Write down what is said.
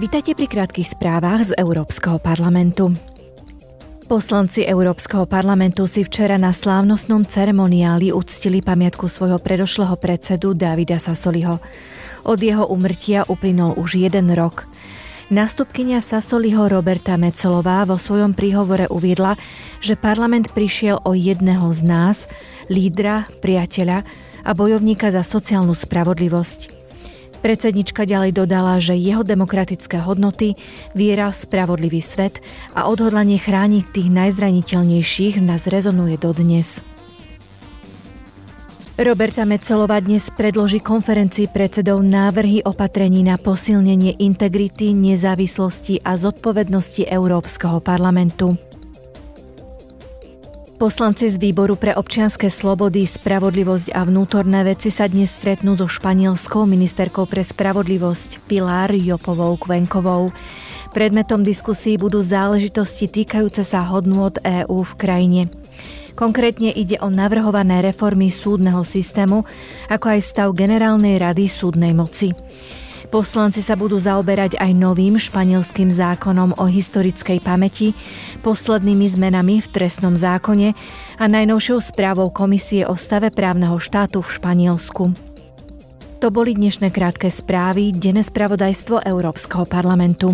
Vítajte pri krátkých správach z Európskeho parlamentu. Poslanci Európskeho parlamentu si včera na slávnostnom ceremoniáli uctili pamiatku svojho predošlého predsedu Davida Sasoliho. Od jeho umrtia uplynul už jeden rok. Nastupkynia Sasoliho Roberta Mecolová vo svojom príhovore uviedla, že parlament prišiel o jedného z nás, lídra, priateľa a bojovníka za sociálnu spravodlivosť. Predsednička ďalej dodala, že jeho demokratické hodnoty, viera v spravodlivý svet a odhodlanie chrániť tých najzraniteľnejších nás rezonuje dodnes. Roberta Mecolová dnes predloží konferencii predsedov návrhy opatrení na posilnenie integrity, nezávislosti a zodpovednosti Európskeho parlamentu. Poslanci z Výboru pre občianske slobody, spravodlivosť a vnútorné veci sa dnes stretnú so španielskou ministerkou pre spravodlivosť Pilar Jopovou Kvenkovou. Predmetom diskusí budú záležitosti týkajúce sa hodnôt EÚ v krajine. Konkrétne ide o navrhované reformy súdneho systému, ako aj stav Generálnej rady súdnej moci. Poslanci sa budú zaoberať aj novým španielským zákonom o historickej pamäti, poslednými zmenami v trestnom zákone a najnovšou správou Komisie o stave právneho štátu v Španielsku. To boli dnešné krátke správy, denné spravodajstvo Európskeho parlamentu.